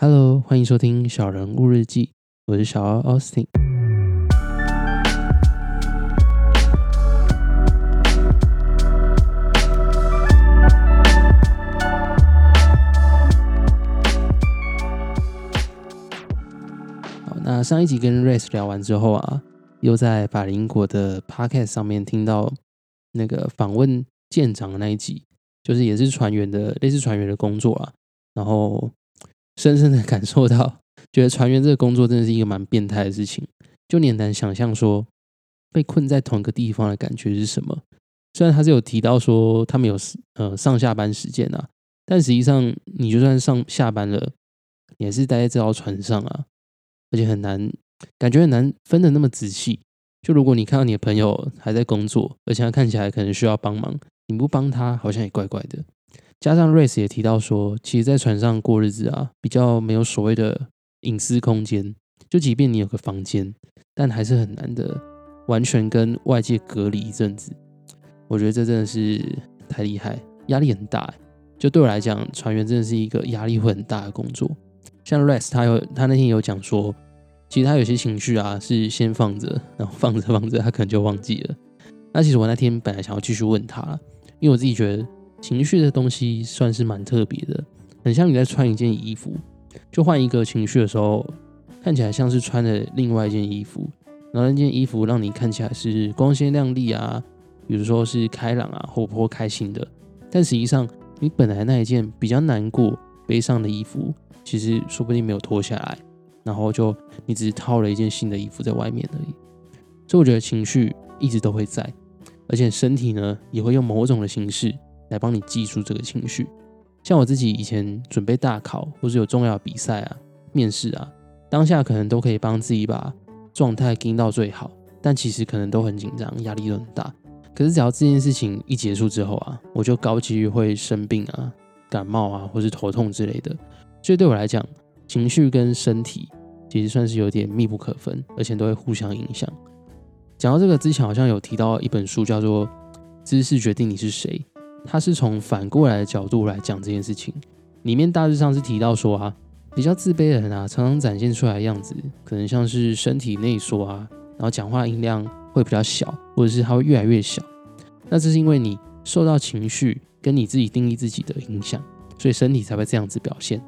Hello，欢迎收听小人物日记，我是小奥 Austin。好，那上一集跟 Race 聊完之后啊，又在法林国的 Podcast 上面听到那个访问舰长的那一集，就是也是船员的类似船员的工作啊，然后深深的 感受到，觉得船员这个工作真的是一个蛮变态的事情，就你很难想象说被困在同一个地方的感觉是什么。虽然他是有提到说他们有呃上下班时间啊，但实际上你就算上下班了，也是待在这条船上啊，而且很难感觉很难分的那么仔细。就如果你看到你的朋友还在工作，而且他看起来可能需要帮忙，你不帮他好像也怪怪的。加上 Race 也提到说，其实，在船上过日子啊，比较没有所谓的隐私空间。就即便你有个房间，但还是很难的完全跟外界隔离一阵子。我觉得这真的是太厉害，压力很大。就对我来讲，船员真的是一个压力会很大的工作。像 Race 他有他那天有讲说，其实他有些情绪啊是先放着，然后放着放着，他可能就忘记了。那其实我那天本来想要继续问他，因为我自己觉得。情绪的东西算是蛮特别的，很像你在穿一件衣服，就换一个情绪的时候，看起来像是穿了另外一件衣服，然后那件衣服让你看起来是光鲜亮丽啊，比如说是开朗啊、活泼、开心的，但实际上你本来那一件比较难过、悲伤的衣服，其实说不定没有脱下来，然后就你只是套了一件新的衣服在外面而已。所以我觉得情绪一直都会在，而且身体呢也会用某种的形式。来帮你记住这个情绪，像我自己以前准备大考或是有重要比赛啊、面试啊，当下可能都可以帮自己把状态盯到最好，但其实可能都很紧张，压力都很大。可是只要这件事情一结束之后啊，我就高几率会生病啊、感冒啊，或是头痛之类的。所以对我来讲，情绪跟身体其实算是有点密不可分，而且都会互相影响。讲到这个之前，好像有提到一本书叫做《知识决定你是谁》。他是从反过来的角度来讲这件事情，里面大致上是提到说啊，比较自卑的人啊，常常展现出来的样子，可能像是身体内缩啊，然后讲话音量会比较小，或者是他会越来越小。那这是因为你受到情绪跟你自己定义自己的影响，所以身体才会这样子表现。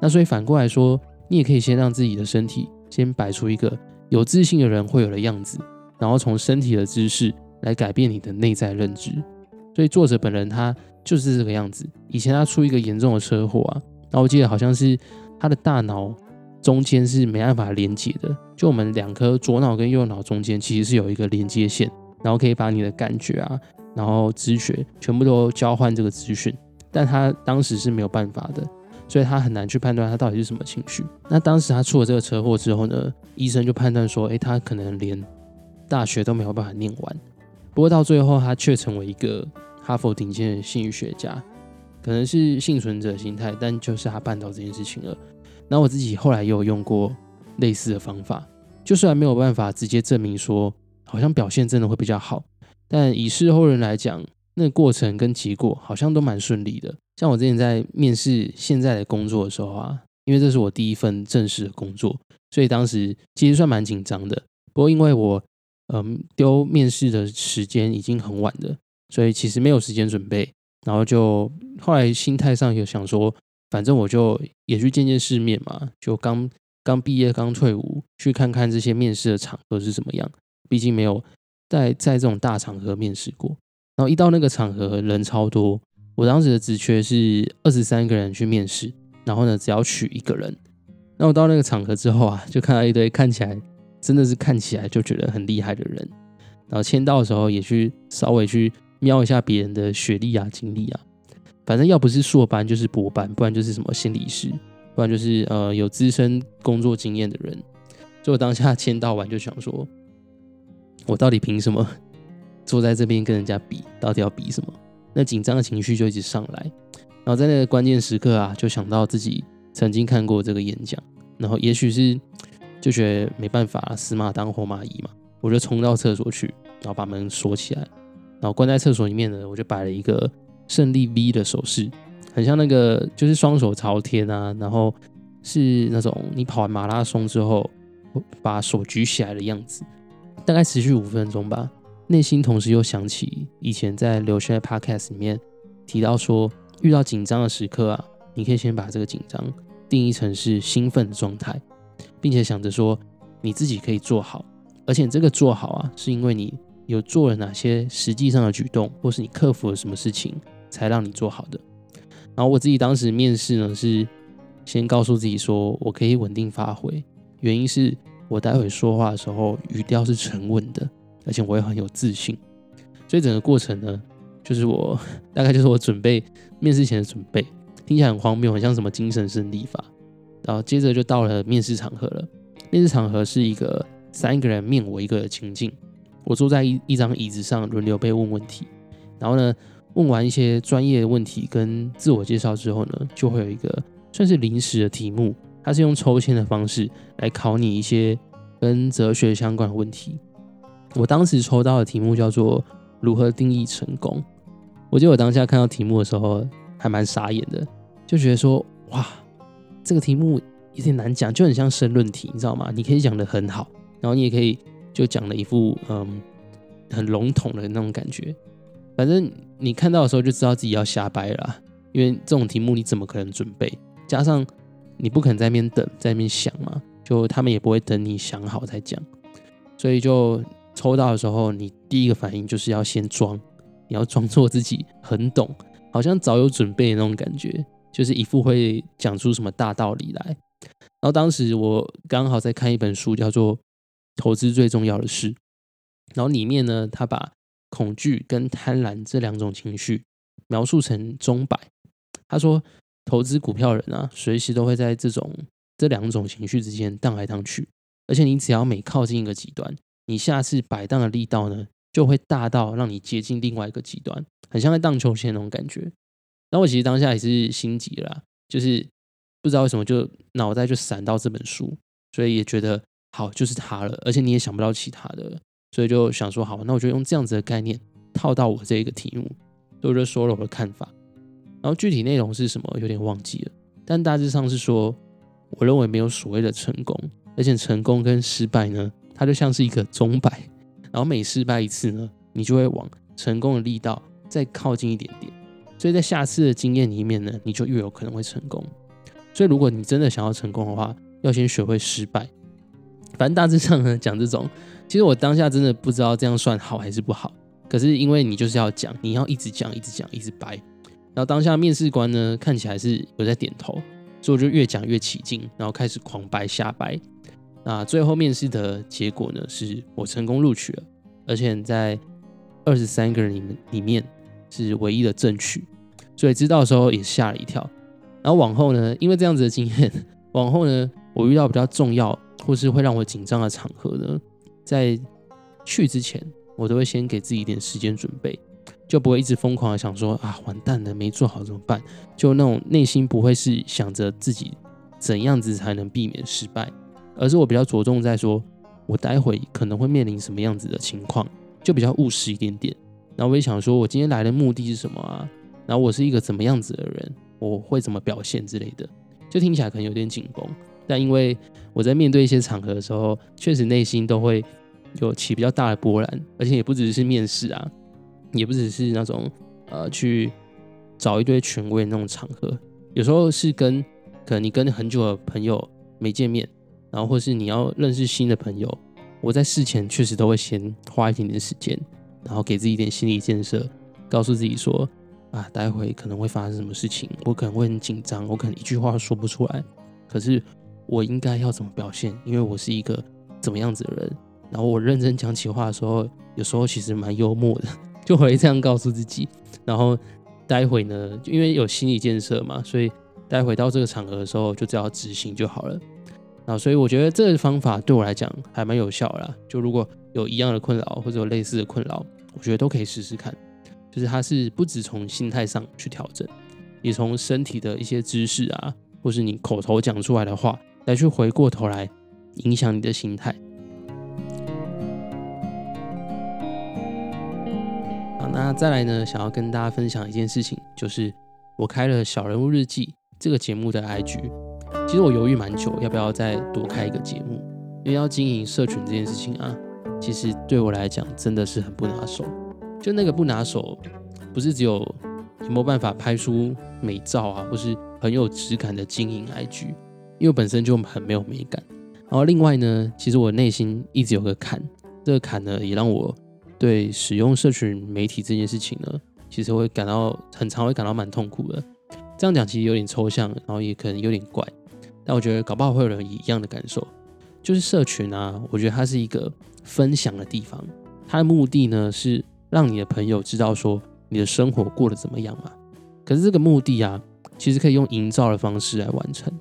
那所以反过来说，你也可以先让自己的身体先摆出一个有自信的人会有的样子，然后从身体的姿势来改变你的内在认知。所以作者本人他就是这个样子。以前他出一个严重的车祸啊，然后我记得好像是他的大脑中间是没办法连接的，就我们两颗左脑跟右脑中间其实是有一个连接线，然后可以把你的感觉啊，然后知觉全部都交换这个资讯。但他当时是没有办法的，所以他很难去判断他到底是什么情绪。那当时他出了这个车祸之后呢，医生就判断说，诶，他可能连大学都没有办法念完。不过到最后，他却成为一个哈佛顶尖的心理学家，可能是幸存者心态，但就是他办到这件事情了。那我自己后来也有用过类似的方法，就虽然没有办法直接证明说好像表现真的会比较好，但以事后人来讲，那个过程跟结果好像都蛮顺利的。像我之前在面试现在的工作的时候啊，因为这是我第一份正式的工作，所以当时其实算蛮紧张的。不过因为我嗯，丢面试的时间已经很晚了，所以其实没有时间准备。然后就后来心态上有想说，反正我就也去见见世面嘛，就刚刚毕业、刚退伍，去看看这些面试的场合是怎么样。毕竟没有在在这种大场合面试过。然后一到那个场合，人超多。我当时的职缺是二十三个人去面试，然后呢，只要取一个人。那我到那个场合之后啊，就看到一堆看起来。真的是看起来就觉得很厉害的人，然后签到的时候也去稍微去瞄一下别人的学历啊、经历啊，反正要不是硕班就是博班，不然就是什么心理师，不然就是呃有资深工作经验的人。所以我当下签到完就想说，我到底凭什么坐在这边跟人家比？到底要比什么？那紧张的情绪就一直上来，然后在那个关键时刻啊，就想到自己曾经看过这个演讲，然后也许是。就觉得没办法，死马当活马医嘛，我就冲到厕所去，然后把门锁起来，然后关在厕所里面呢，我就摆了一个胜利 V 的手势，很像那个就是双手朝天啊，然后是那种你跑完马拉松之后把手举起来的样子，大概持续五分钟吧。内心同时又想起以前在留学 podcast 里面提到说，遇到紧张的时刻啊，你可以先把这个紧张定义成是兴奋的状态，并且想着说你自己可以做好，而且这个做好啊，是因为你有做了哪些实际上的举动，或是你克服了什么事情才让你做好的。然后我自己当时面试呢，是先告诉自己说我可以稳定发挥，原因是我待会说话的时候语调是沉稳的。而且我也很有自信，所以整个过程呢，就是我 大概就是我准备面试前的准备，听起来很荒谬，很像什么精神胜利法。然后接着就到了面试场合了。面试场合是一个三个人面我一个的情境，我坐在一一张椅子上轮流被问问题。然后呢，问完一些专业问题跟自我介绍之后呢，就会有一个算是临时的题目，它是用抽签的方式来考你一些跟哲学相关的问题。我当时抽到的题目叫做“如何定义成功”。我记得我当下看到题目的时候还蛮傻眼的，就觉得说：“哇，这个题目有点难讲，就很像申论题，你知道吗？你可以讲的很好，然后你也可以就讲了一副嗯很笼统的那种感觉。反正你看到的时候就知道自己要瞎掰了，因为这种题目你怎么可能准备？加上你不可能在那边等，在那边想嘛，就他们也不会等你想好再讲，所以就。”抽到的时候，你第一个反应就是要先装，你要装作自己很懂，好像早有准备那种感觉，就是一副会讲出什么大道理来。然后当时我刚好在看一本书，叫做《投资最重要的事》，然后里面呢，他把恐惧跟贪婪这两种情绪描述成钟摆。他说，投资股票人啊，随时都会在这种这两种情绪之间荡来荡去，而且你只要每靠近一个极端。你下次摆荡的力道呢，就会大到让你接近另外一个极端，很像在荡秋千那种感觉。那我其实当下也是心急了，就是不知道为什么就脑袋就闪到这本书，所以也觉得好就是它了，而且你也想不到其他的，所以就想说好，那我就用这样子的概念套到我这一个题目，所以就说了我的看法。然后具体内容是什么有点忘记了，但大致上是说，我认为没有所谓的成功，而且成功跟失败呢。它就像是一个钟摆，然后每失败一次呢，你就会往成功的力道再靠近一点点。所以在下次的经验里面呢，你就越有可能会成功。所以如果你真的想要成功的话，要先学会失败。反正大致上呢，讲这种，其实我当下真的不知道这样算好还是不好。可是因为你就是要讲，你要一直讲，一直讲，一直掰。然后当下面试官呢，看起来是有在点头，所以我就越讲越起劲，然后开始狂掰瞎掰。那最后面试的结果呢？是我成功录取了，而且在二十三个人里面里面是唯一的正取，所以知道的时候也吓了一跳。然后往后呢，因为这样子的经验，往后呢，我遇到比较重要或是会让我紧张的场合呢，在去之前，我都会先给自己一点时间准备，就不会一直疯狂的想说啊，完蛋了，没做好怎么办？就那种内心不会是想着自己怎样子才能避免失败。而是我比较着重在说，我待会可能会面临什么样子的情况，就比较务实一点点。然后我也想说，我今天来的目的是什么啊？然后我是一个怎么样子的人，我会怎么表现之类的，就听起来可能有点紧绷。但因为我在面对一些场合的时候，确实内心都会有起比较大的波澜，而且也不只是面试啊，也不只是那种呃去找一堆权威的那种场合，有时候是跟可能你跟很久的朋友没见面。然后，或是你要认识新的朋友，我在事前确实都会先花一点点时间，然后给自己一点心理建设，告诉自己说：啊，待会可能会发生什么事情，我可能会很紧张，我可能一句话说不出来，可是我应该要怎么表现？因为我是一个怎么样子的人？然后我认真讲起话的时候，有时候其实蛮幽默的，就会这样告诉自己。然后待会呢，因为有心理建设嘛，所以待会到这个场合的时候，就只要执行就好了。啊，所以我觉得这个方法对我来讲还蛮有效啦。就如果有一样的困扰或者有类似的困扰，我觉得都可以试试看。就是它是不止从心态上去调整，也从身体的一些姿势啊，或是你口头讲出来的话，来去回过头来影响你的心态。好，那再来呢，想要跟大家分享一件事情，就是我开了小人物日记这个节目的 IG。其实我犹豫蛮久，要不要再多开一个节目，因为要经营社群这件事情啊，其实对我来讲真的是很不拿手。就那个不拿手，不是只有有没有办法拍出美照啊，或是很有质感的经营 IG，因为本身就很没有美感。然后另外呢，其实我内心一直有个坎，这个坎呢也让我对使用社群媒体这件事情呢，其实会感到很常会感到蛮痛苦的。这样讲其实有点抽象，然后也可能有点怪，但我觉得搞不好会有人一样的感受，就是社群啊，我觉得它是一个分享的地方，它的目的呢是让你的朋友知道说你的生活过得怎么样嘛。可是这个目的啊，其实可以用营造的方式来完成，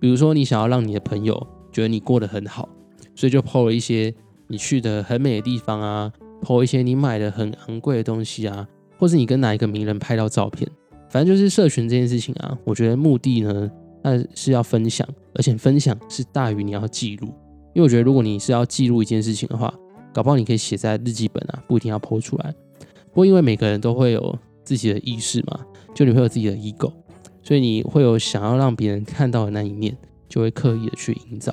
比如说你想要让你的朋友觉得你过得很好，所以就 PO 了一些你去的很美的地方啊，PO 一些你买的很昂贵的东西啊，或是你跟哪一个名人拍到照片。反正就是社群这件事情啊，我觉得目的呢，那是要分享，而且分享是大于你要记录。因为我觉得，如果你是要记录一件事情的话，搞不好你可以写在日记本啊，不一定要剖出来。不过因为每个人都会有自己的意识嘛，就你会有自己的 ego，所以你会有想要让别人看到的那一面，就会刻意的去营造。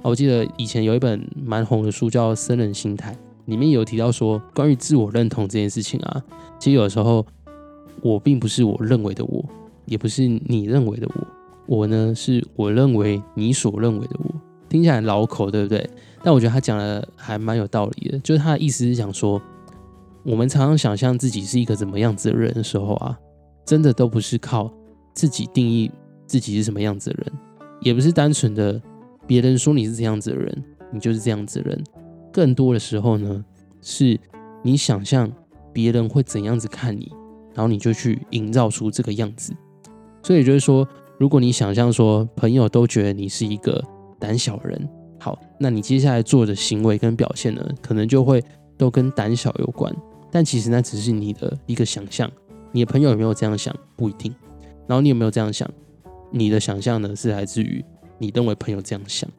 我记得以前有一本蛮红的书叫《僧人心态》，里面有提到说，关于自我认同这件事情啊，其实有时候。我并不是我认为的我，也不是你认为的我。我呢，是我认为你所认为的我。听起来老口，对不对？但我觉得他讲的还蛮有道理的。就是他的意思是讲说，我们常常想象自己是一个怎么样子的人的时候啊，真的都不是靠自己定义自己是什么样子的人，也不是单纯的别人说你是这样子的人，你就是这样子的人。更多的时候呢，是你想象别人会怎样子看你。然后你就去营造出这个样子，所以就是说，如果你想象说朋友都觉得你是一个胆小人，好，那你接下来做的行为跟表现呢，可能就会都跟胆小有关。但其实那只是你的一个想象，你的朋友有没有这样想不一定。然后你有没有这样想，你的想象呢是来自于你认为朋友这样想，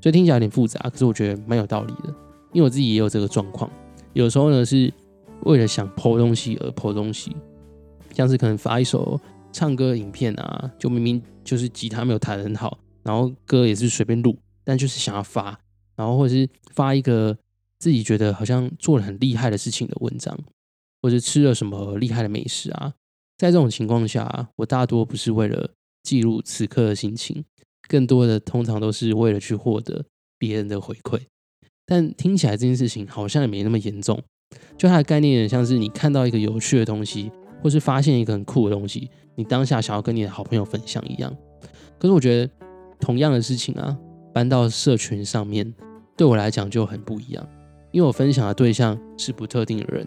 所以听起来有点复杂，可是我觉得蛮有道理的，因为我自己也有这个状况，有时候呢是为了想剖东西而剖东西。像是可能发一首唱歌影片啊，就明明就是吉他没有弹很好，然后歌也是随便录，但就是想要发，然后或者是发一个自己觉得好像做了很厉害的事情的文章，或者吃了什么厉害的美食啊，在这种情况下，我大多不是为了记录此刻的心情，更多的通常都是为了去获得别人的回馈。但听起来这件事情好像也没那么严重，就它的概念像是你看到一个有趣的东西。或是发现一个很酷的东西，你当下想要跟你的好朋友分享一样。可是我觉得同样的事情啊，搬到社群上面，对我来讲就很不一样。因为我分享的对象是不特定的人，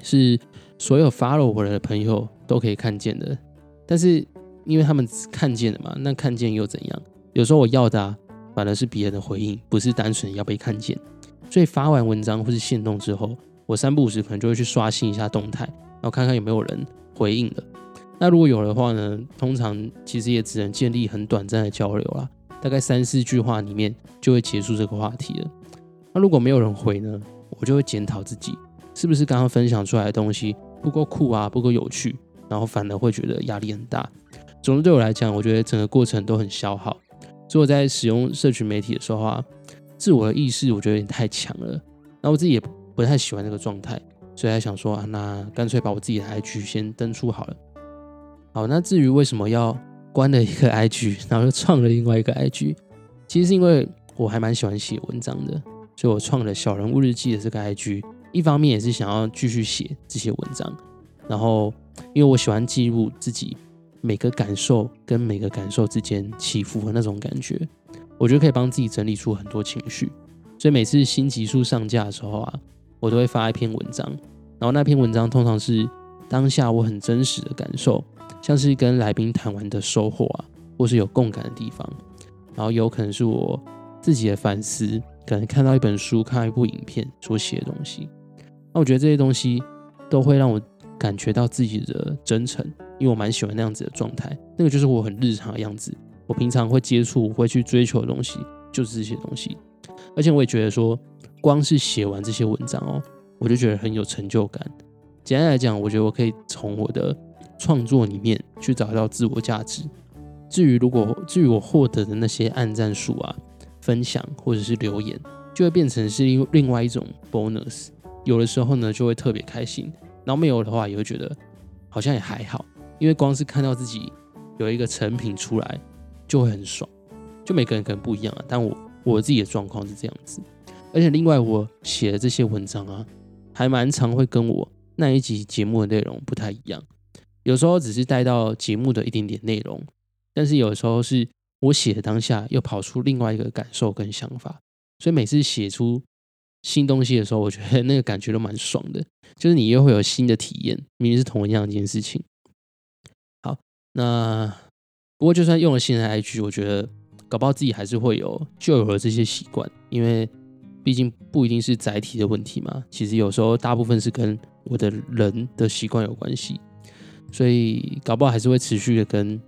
是所有 follow 我的朋友都可以看见的。但是因为他们看见了嘛，那看见又怎样？有时候我要的反而是别人的回应，不是单纯要被看见。所以发完文章或是线动之后，我三不五时可能就会去刷新一下动态。然后看看有没有人回应了。那如果有的话呢？通常其实也只能建立很短暂的交流啦，大概三四句话里面就会结束这个话题了。那如果没有人回呢？我就会检讨自己是不是刚刚分享出来的东西不够酷啊，不够有趣，然后反而会觉得压力很大。总之对我来讲，我觉得整个过程都很消耗。所以我在使用社群媒体的时候啊，自我的意识我觉得有点太强了。那我自己也不太喜欢这个状态。所以还想说啊，那干脆把我自己的 IG 先登出好了。好，那至于为什么要关了一个 IG，然后又创了另外一个 IG，其实是因为我还蛮喜欢写文章的，所以我创了小人物日记的这个 IG。一方面也是想要继续写这些文章，然后因为我喜欢记录自己每个感受跟每个感受之间起伏的那种感觉，我觉得可以帮自己整理出很多情绪。所以每次新集数上架的时候啊。我都会发一篇文章，然后那篇文章通常是当下我很真实的感受，像是跟来宾谈完的收获啊，或是有共感的地方，然后有可能是我自己的反思，可能看到一本书、看到一部影片所写的东西。那我觉得这些东西都会让我感觉到自己的真诚，因为我蛮喜欢那样子的状态，那个就是我很日常的样子。我平常会接触、会去追求的东西，就是这些东西。而且我也觉得说。光是写完这些文章哦，我就觉得很有成就感。简单来讲，我觉得我可以从我的创作里面去找到自我价值。至于如果至于我获得的那些按赞数啊、分享或者是留言，就会变成是另另外一种 bonus。有的时候呢，就会特别开心；然后没有的话，也会觉得好像也还好，因为光是看到自己有一个成品出来，就会很爽。就每个人可能不一样啊，但我我自己的状况是这样子。而且另外，我写的这些文章啊，还蛮常会跟我那一集节目的内容不太一样。有时候只是带到节目的一点点内容。但是有时候是我写的当下，又跑出另外一个感受跟想法，所以每次写出新东西的时候，我觉得那个感觉都蛮爽的，就是你又会有新的体验，明明是同一样一件事情。好，那不过就算用了新的 IG，我觉得搞不好自己还是会有旧有的这些习惯，因为毕竟不一定是载体的问题嘛，其实有时候大部分是跟我的人的习惯有关系，所以搞不好还是会持续的跟。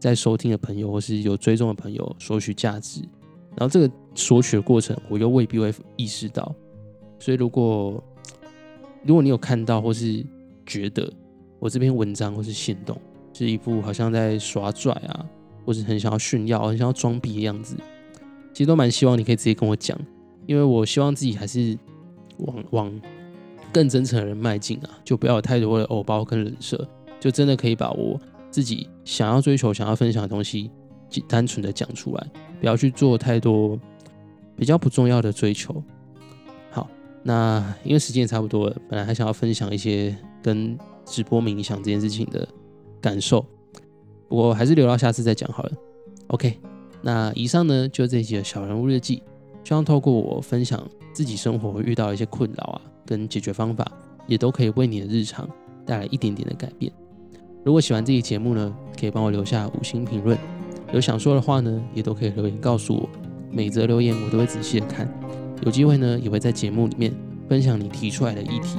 在收听的朋友或是有追踪的朋友索取价值，然后这个索取的过程，我又未必会意识到。所以如果如果你有看到或是觉得我这篇文章或是行动是一副好像在耍拽啊，或是很想要炫耀、很想要装逼的样子，其实都蛮希望你可以直接跟我讲，因为我希望自己还是往往更真诚的人迈进啊，就不要有太多的偶包跟人设，就真的可以把我。自己想要追求、想要分享的东西，单纯的讲出来，不要去做太多比较不重要的追求。好，那因为时间也差不多了，本来还想要分享一些跟直播冥想这件事情的感受，不过还是留到下次再讲好了。OK，那以上呢就这一集的小人物日记，希望透过我分享自己生活遇到一些困扰啊，跟解决方法，也都可以为你的日常带来一点点的改变。如果喜欢这期节目呢，可以帮我留下五星评论。有想说的话呢，也都可以留言告诉我。每则留言我都会仔细的看。有机会呢，也会在节目里面分享你提出来的议题。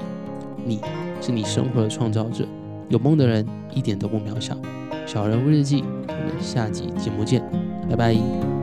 你是你生活的创造者，有梦的人一点都不渺小。小人物日记，我们下集节目见，拜拜。